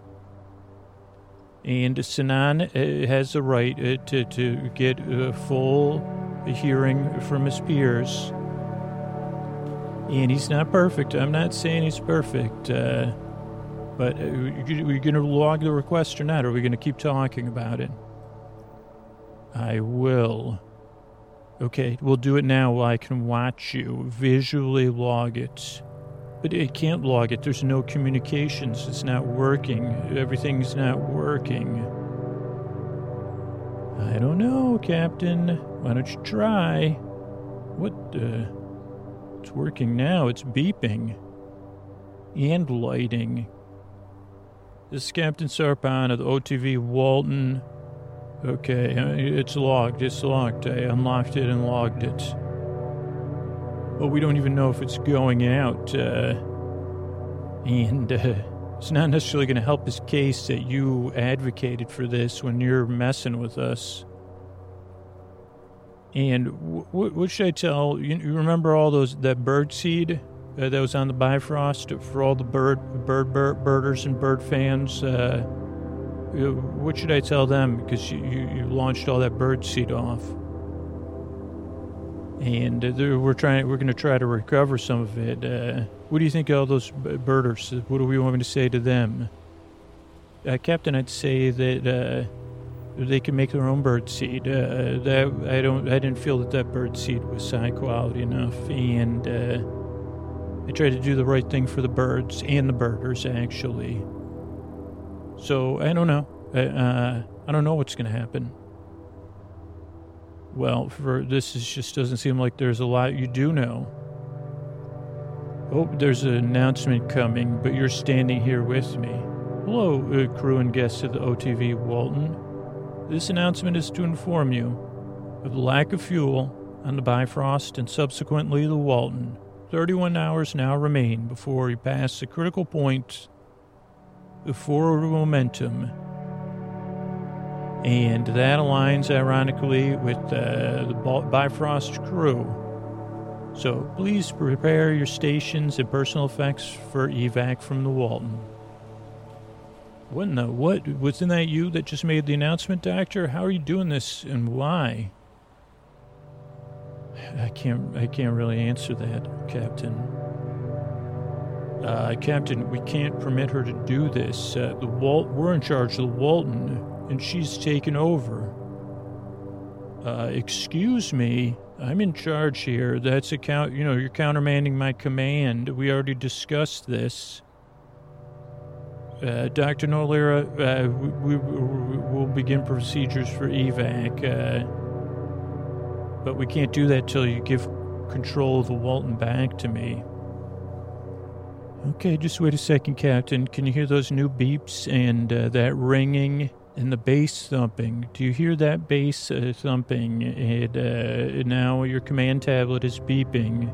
And Sinan uh, has the right uh, to, to get a full hearing from his peers. And he's not perfect. I'm not saying he's perfect. Uh, but are we going to log the request or not? Or are we going to keep talking about it? I will. Okay, we'll do it now while I can watch you, visually log it. But it can't log it. There's no communications. It's not working. Everything's not working. I don't know, Captain. Why don't you try? What, uh, it's working now. It's beeping. And lighting. This is Captain Sarpon of the OTV Walton. Okay, uh, it's logged. It's locked. I unlocked it and logged it. But we don't even know if it's going out. Uh, and uh, it's not necessarily going to help his case that you advocated for this when you're messing with us. And w- what should I tell you? You remember all those that bird seed uh, that was on the Bifrost for all the bird bird, bird birders and bird fans? Uh, what should I tell them? Because you, you, launched all that bird seed off, and uh, we're trying. We're going to try to recover some of it. Uh, what do you think of all those birders? What do we want me to say to them? Uh, Captain, I'd say that uh, they can make their own bird seed. Uh, that I don't. I didn't feel that that bird seed was high quality enough, and uh, I tried to do the right thing for the birds and the birders actually. So I don't know. I, uh, I don't know what's going to happen. Well, for this is just doesn't seem like there's a lot you do know. Oh, there's an announcement coming, but you're standing here with me. Hello, uh, crew and guests of the OTV Walton. This announcement is to inform you of the lack of fuel on the Bifrost and subsequently the Walton. 31 hours now remain before we pass the critical point forward momentum. And that aligns ironically with uh, the Bifrost crew. So please prepare your stations and personal effects for evac from the Walton. What in the what? Wasn't that you that just made the announcement, Doctor? How are you doing this and why? I can't I can't really answer that, Captain. Uh, Captain, we can't permit her to do this. Uh, the Walt, we're in charge of the Walton, and she's taken over. Uh, excuse me, I'm in charge here. That's a count. You know, you're countermanding my command. We already discussed this. Uh, Dr. Nolira, uh, we, we, will begin procedures for evac, uh, but we can't do that till you give control of the Walton back to me. Okay, just wait a second, Captain. Can you hear those new beeps and uh, that ringing and the bass thumping? Do you hear that bass uh, thumping? And uh, now your command tablet is beeping.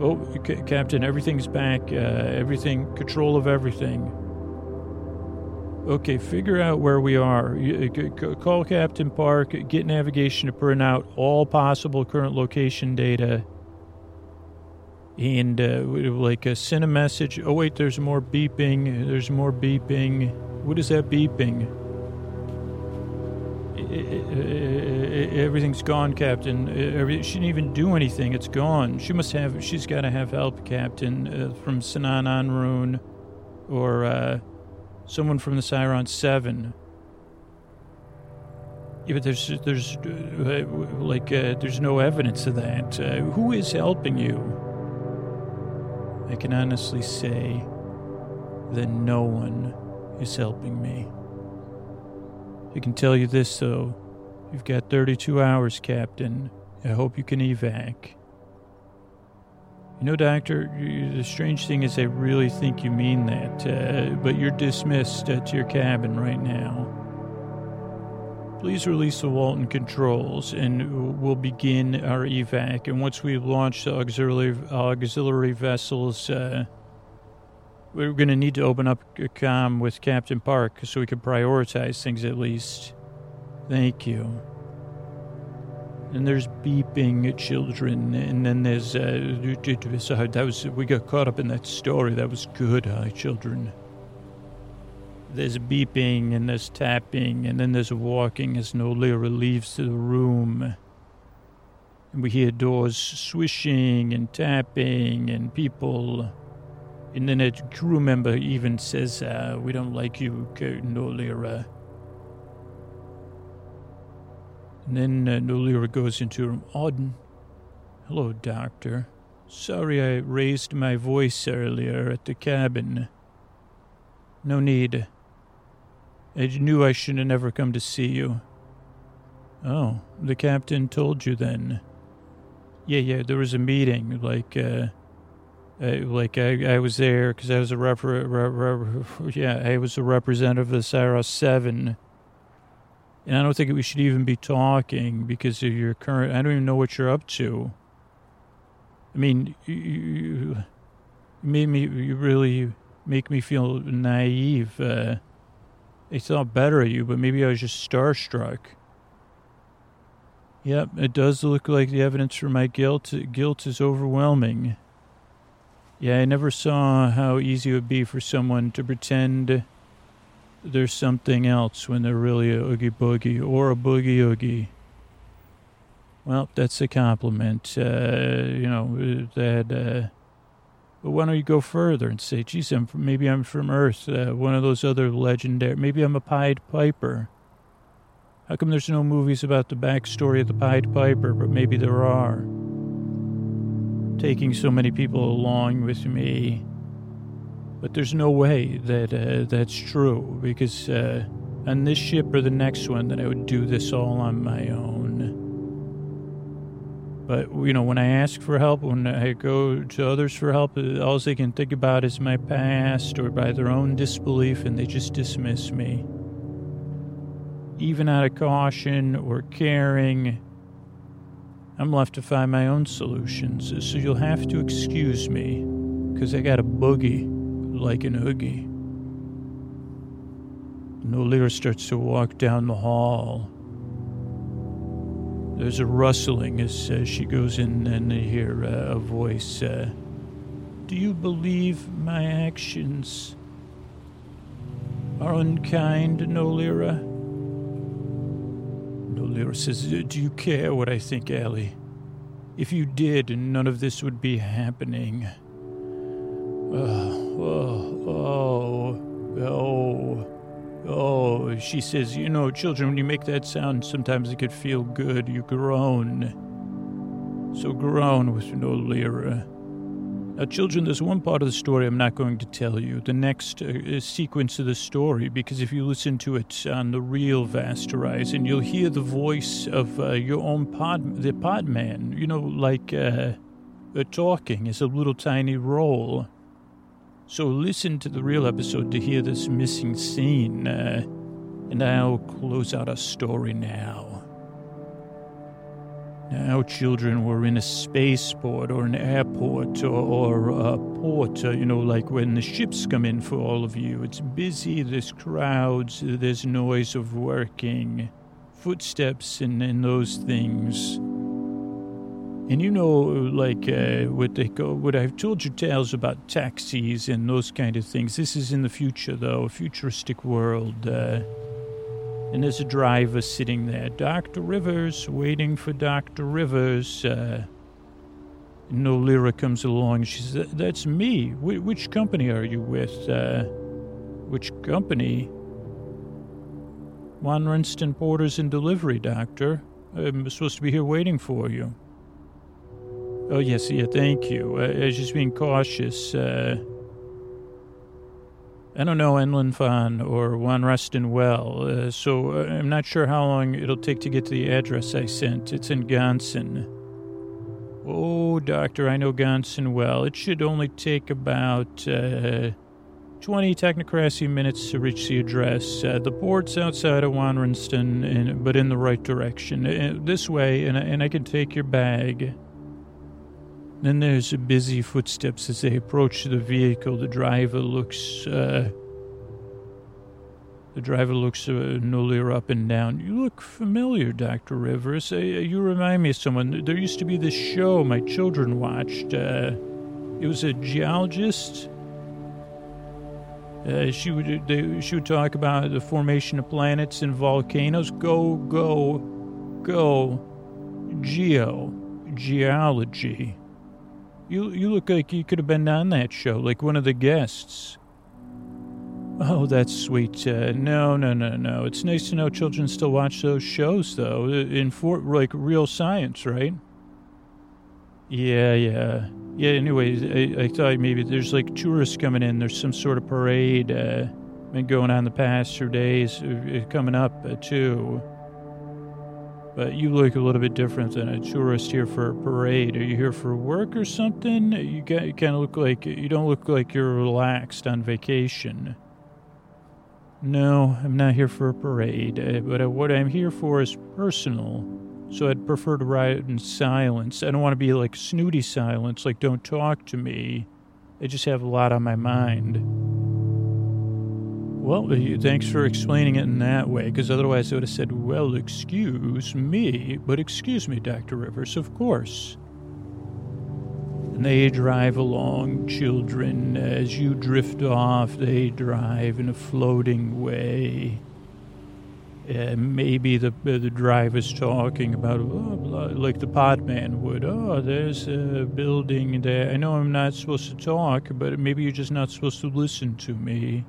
Oh, C- Captain, everything's back. Uh, everything, control of everything. Okay, figure out where we are. Uh, call Captain Park, get navigation to print out all possible current location data. And uh, like uh, send a message. Oh, wait, there's more beeping. There's more beeping. What is that beeping? everything's gone, Captain. she didn't even do anything. It's gone. She must have. She's got to have help, Captain, uh, from Sinan Anrun, or uh, someone from the Siron Seven. Yeah, but there's there's uh, like uh, there's no evidence of that. Who is helping you? I can honestly say that no one is helping me. I can tell you this, though. You've got 32 hours, Captain. I hope you can evac. You know, Doctor, the strange thing is I really think you mean that, uh, but you're dismissed uh, to your cabin right now. Please release the Walton controls and we'll begin our evac. And once we launch the auxiliary, auxiliary vessels, uh, we're going to need to open up a com with Captain Park so we can prioritize things at least. Thank you. And there's beeping children, and then there's uh, that was we got caught up in that story. That was good, hi children. There's beeping and there's tapping, and then there's walking as Nolira leaves the room. And we hear doors swishing and tapping, and people and then a crew member even says, uh, We don't like you, Nolira. And then uh, Nolira goes into room. Auden. Hello, Doctor. Sorry I raised my voice earlier at the cabin. No need. I knew I should have never come to see you. Oh, the captain told you then. Yeah, yeah, there was a meeting, like, uh, uh like I, I was there because I was a rep, yeah, I was a representative of Saros 7. And I don't think we should even be talking because of your current, I don't even know what you're up to. I mean, you, you made me, you really make me feel naive. Uh, I thought better of you, but maybe I was just starstruck. Yep, it does look like the evidence for my guilt guilt is overwhelming. Yeah, I never saw how easy it would be for someone to pretend there's something else when they're really a oogie boogie or a boogie oogie. Well, that's a compliment. Uh, you know that. Uh, but why don't you go further and say, "Geez, I'm from, maybe I'm from Earth, uh, one of those other legendary. Maybe I'm a Pied Piper." How come there's no movies about the backstory of the Pied Piper, but maybe there are? Taking so many people along with me. But there's no way that uh, that's true, because uh, on this ship or the next one that I would do this all on my own. But, you know, when I ask for help, when I go to others for help, uh, all they can think about is my past or by their own disbelief, and they just dismiss me even out of caution or caring. I'm left to find my own solutions, uh, so you'll have to excuse me, because I got a boogie like an oogie. Nolira starts to walk down the hall. There's a rustling as uh, she goes in, and they hear uh, a voice. Uh, Do you believe my actions are unkind, Nolira? Lyra says, Do you care what I think, Ellie? If you did, none of this would be happening. Oh, oh, oh, oh, oh. She says, You know, children, when you make that sound, sometimes it could feel good. You groan. So groan with Nolira. Now, children, there's one part of the story I'm not going to tell you, the next uh, sequence of the story, because if you listen to it on the real Vast Horizon, you'll hear the voice of uh, your own pod, the podman, you know, like uh, talking is a little tiny role. So listen to the real episode to hear this missing scene, uh, and I'll close out our story now. Now, children were in a spaceport or an airport or, or a port, uh, you know, like when the ships come in for all of you. It's busy, there's crowds, there's noise of working, footsteps, and, and those things. And you know, like uh, what they go, what I've told you tales about taxis and those kind of things. This is in the future, though, a futuristic world. Uh, and there's a driver sitting there, Dr. Rivers, waiting for Dr. Rivers. Uh, Nolira comes along. She says, That's me. Wh- which company are you with? Uh, which company? Juan Rinston Porters and Delivery, Doctor. I'm supposed to be here waiting for you. Oh, yes, yeah, thank you. Uh, I was just being cautious. Uh, I don't know Enlin Fan or Juan Rustin well, uh, so uh, I'm not sure how long it'll take to get to the address I sent. It's in Gonson. Oh, Doctor, I know Gonson well. It should only take about uh, 20 technocracy minutes to reach the address. Uh, the port's outside of Wanrinston, but in the right direction. Uh, this way, and, and I can take your bag. Then there's busy footsteps as they approach the vehicle. The driver looks, uh, the driver looks uh, Nolira up and down. You look familiar, Dr. Rivers. Uh, you remind me of someone. There used to be this show my children watched. Uh, it was a geologist. Uh, she would they, she would talk about the formation of planets and volcanoes. Go, go, go. Geo, geology. You you look like you could have been on that show, like one of the guests. Oh, that's sweet. Uh, no, no, no, no. It's nice to know children still watch those shows, though, in for like real science, right? Yeah, yeah, yeah. Anyways, I, I thought maybe there's like tourists coming in. There's some sort of parade uh, been going on the past few days, uh, coming up uh, too. But you look a little bit different than a tourist here for a parade. Are you here for work or something? You, kind of look like you don't look like you're relaxed on vacation. No, I'm not here for a parade, uh, but what I'm here for is personal. So I'd prefer to ride in silence. I don't want to be like snooty silence, like don't talk to me. I just have a lot on my mind. Well, thanks for explaining it in that way, because otherwise I would have said, well, excuse me, but excuse me, Dr. Rivers, of course. And they drive along, children. As you drift off, they drive in a floating way. Uh, maybe the uh, the driver's talking about oh, like the podman would. Oh, there's a building there. I know I'm not supposed to talk, but maybe you're just not supposed to listen to me.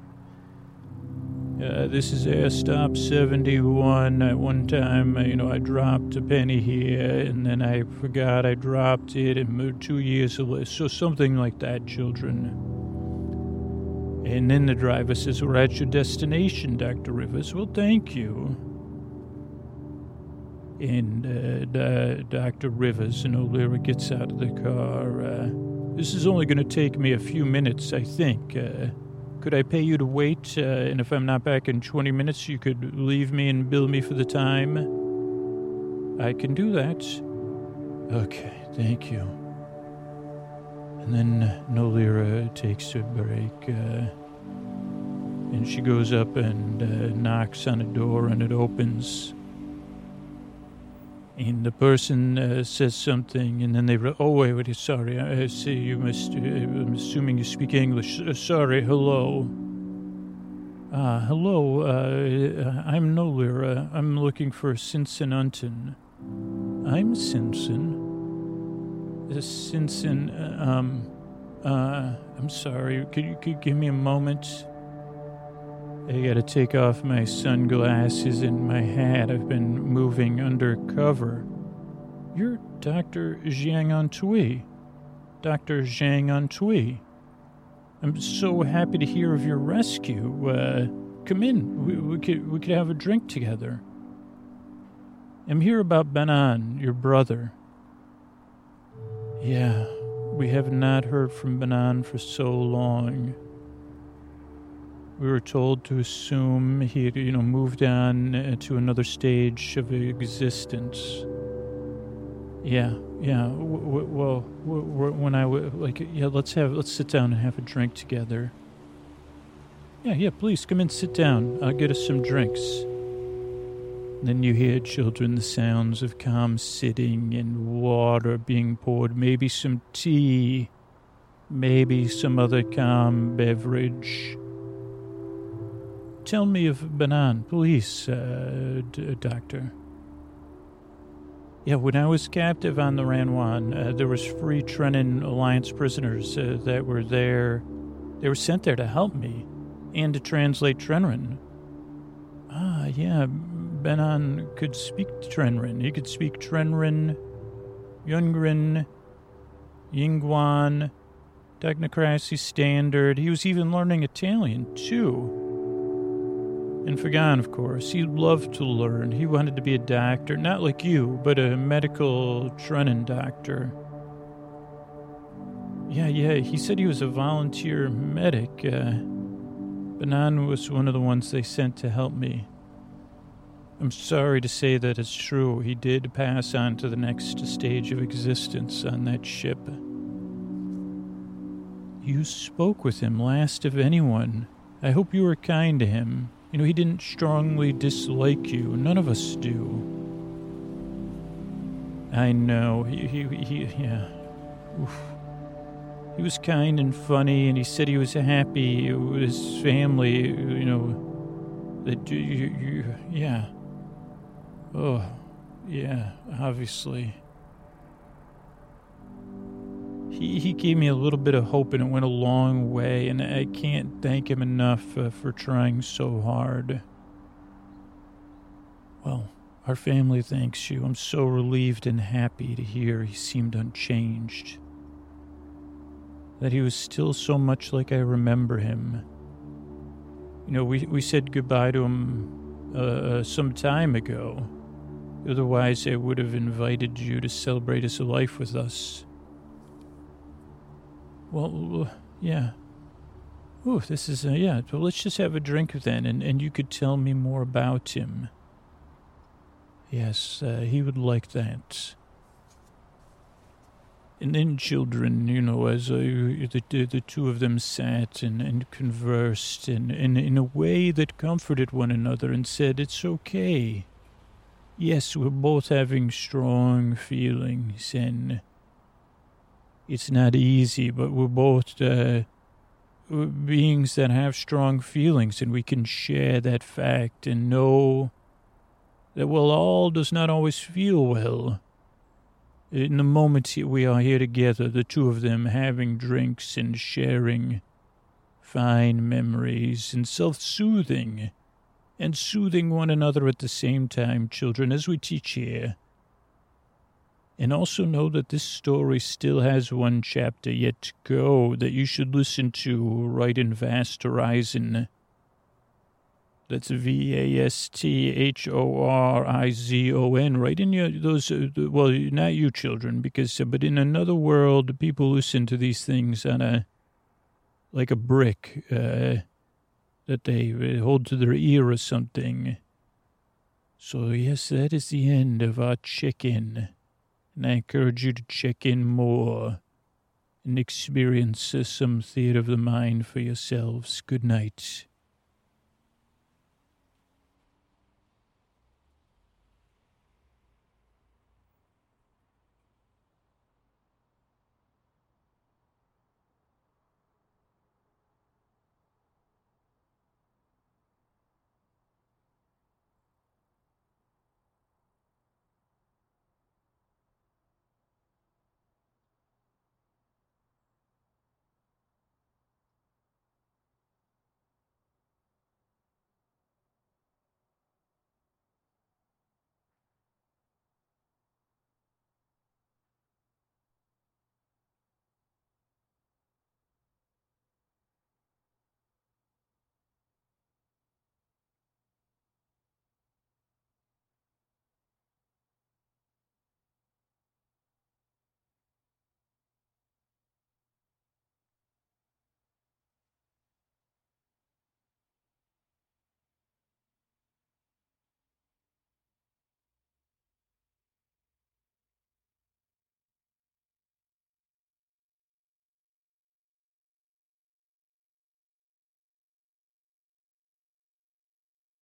Uh, this is Air Stop 71. At one time, uh, you know, I dropped a penny here, and then I forgot I dropped it, and moved two years away. So something like that, children. And then the driver says, We're at your destination, Dr. Rivers. Well, thank you. And uh, Dr. Rivers and O'Leary gets out of the car. Uh, this is only going to take me a few minutes, I think. Uh, could I pay you to wait? Uh, and if I'm not back in 20 minutes, you could leave me and bill me for the time? I can do that. Okay, thank you. And then Nolira takes a break. Uh, and she goes up and uh, knocks on a door, and it opens and the person uh, says something, and then they, re- oh, wait, wait, sorry, I see you must, uh, I'm assuming you speak English. Uh, sorry, hello. Uh, hello, uh, I'm Nolira. I'm looking for Simpson Unton. I'm Simpson. Uh, um, I'm sorry, could you, could you give me a moment? I gotta take off my sunglasses and my hat. I've been moving undercover. You're Dr. Zhang Antui. Dr. Zhang Antui. I'm so happy to hear of your rescue. Uh, come in. We, we, could, we could have a drink together. I'm here about Benan, your brother. Yeah, we have not heard from Benan for so long. We were told to assume he had, you know, moved on uh, to another stage of existence. Yeah, yeah. Well, when I like, yeah, let's have, let's sit down and have a drink together. Yeah, yeah. Please come and sit down. I'll get us some drinks. Then you hear children, the sounds of calm sitting and water being poured, maybe some tea, maybe some other calm beverage. Tell me of Benan, please, uh, d- Doctor. Yeah, when I was captive on the Ranwan, uh, there was free Trenin Alliance prisoners uh, that were there. They were sent there to help me and to translate Trenrin. Ah, yeah, Benan could speak Trenrin. He could speak Trenrin, Yungrin, Yingguan, Technocracy Standard. He was even learning Italian, too. And Fagan, of course, he loved to learn. He wanted to be a doctor, not like you, but a medical Trenin doctor. Yeah, yeah, he said he was a volunteer medic. Uh, Benan was one of the ones they sent to help me. I'm sorry to say that it's true. He did pass on to the next stage of existence on that ship. You spoke with him last of anyone. I hope you were kind to him. You know, he didn't strongly dislike you. None of us do. I know. He, he, he yeah. Oof. He was kind and funny, and he said he was happy with his family, you know, that you, you, you yeah. Oh, yeah, obviously he, he gave me a little bit of hope and it went a long way and i can't thank him enough uh, for trying so hard. Well our family thanks you. I'm so relieved and happy to hear he seemed unchanged. That he was still so much like i remember him. You know we, we said goodbye to him uh, uh some time ago. Otherwise, I would have invited you to celebrate his life with us. Well, yeah. Ooh, this is, uh, yeah. Well, let's just have a drink then, and, and you could tell me more about him. Yes, uh, he would like that. And then children, you know, as the, the, the two of them sat and, and conversed and, and in a way that comforted one another and said, It's okay. Yes, we're both having strong feelings and it's not easy, but we're both uh, beings that have strong feelings and we can share that fact and know that, well, all does not always feel well. In the moment we are here together, the two of them having drinks and sharing fine memories and self soothing and soothing one another at the same time, children, as we teach here. And also know that this story still has one chapter yet to go that you should listen to right in Vast Horizon. That's V A S T H O R I Z O N, right in your those. Uh, well, not you children, because uh, but in another world, people listen to these things on a like a brick uh, that they uh, hold to their ear or something. So yes, that is the end of our check-in, and I encourage you to check in more and experience some theater of the mind for yourselves. Good night.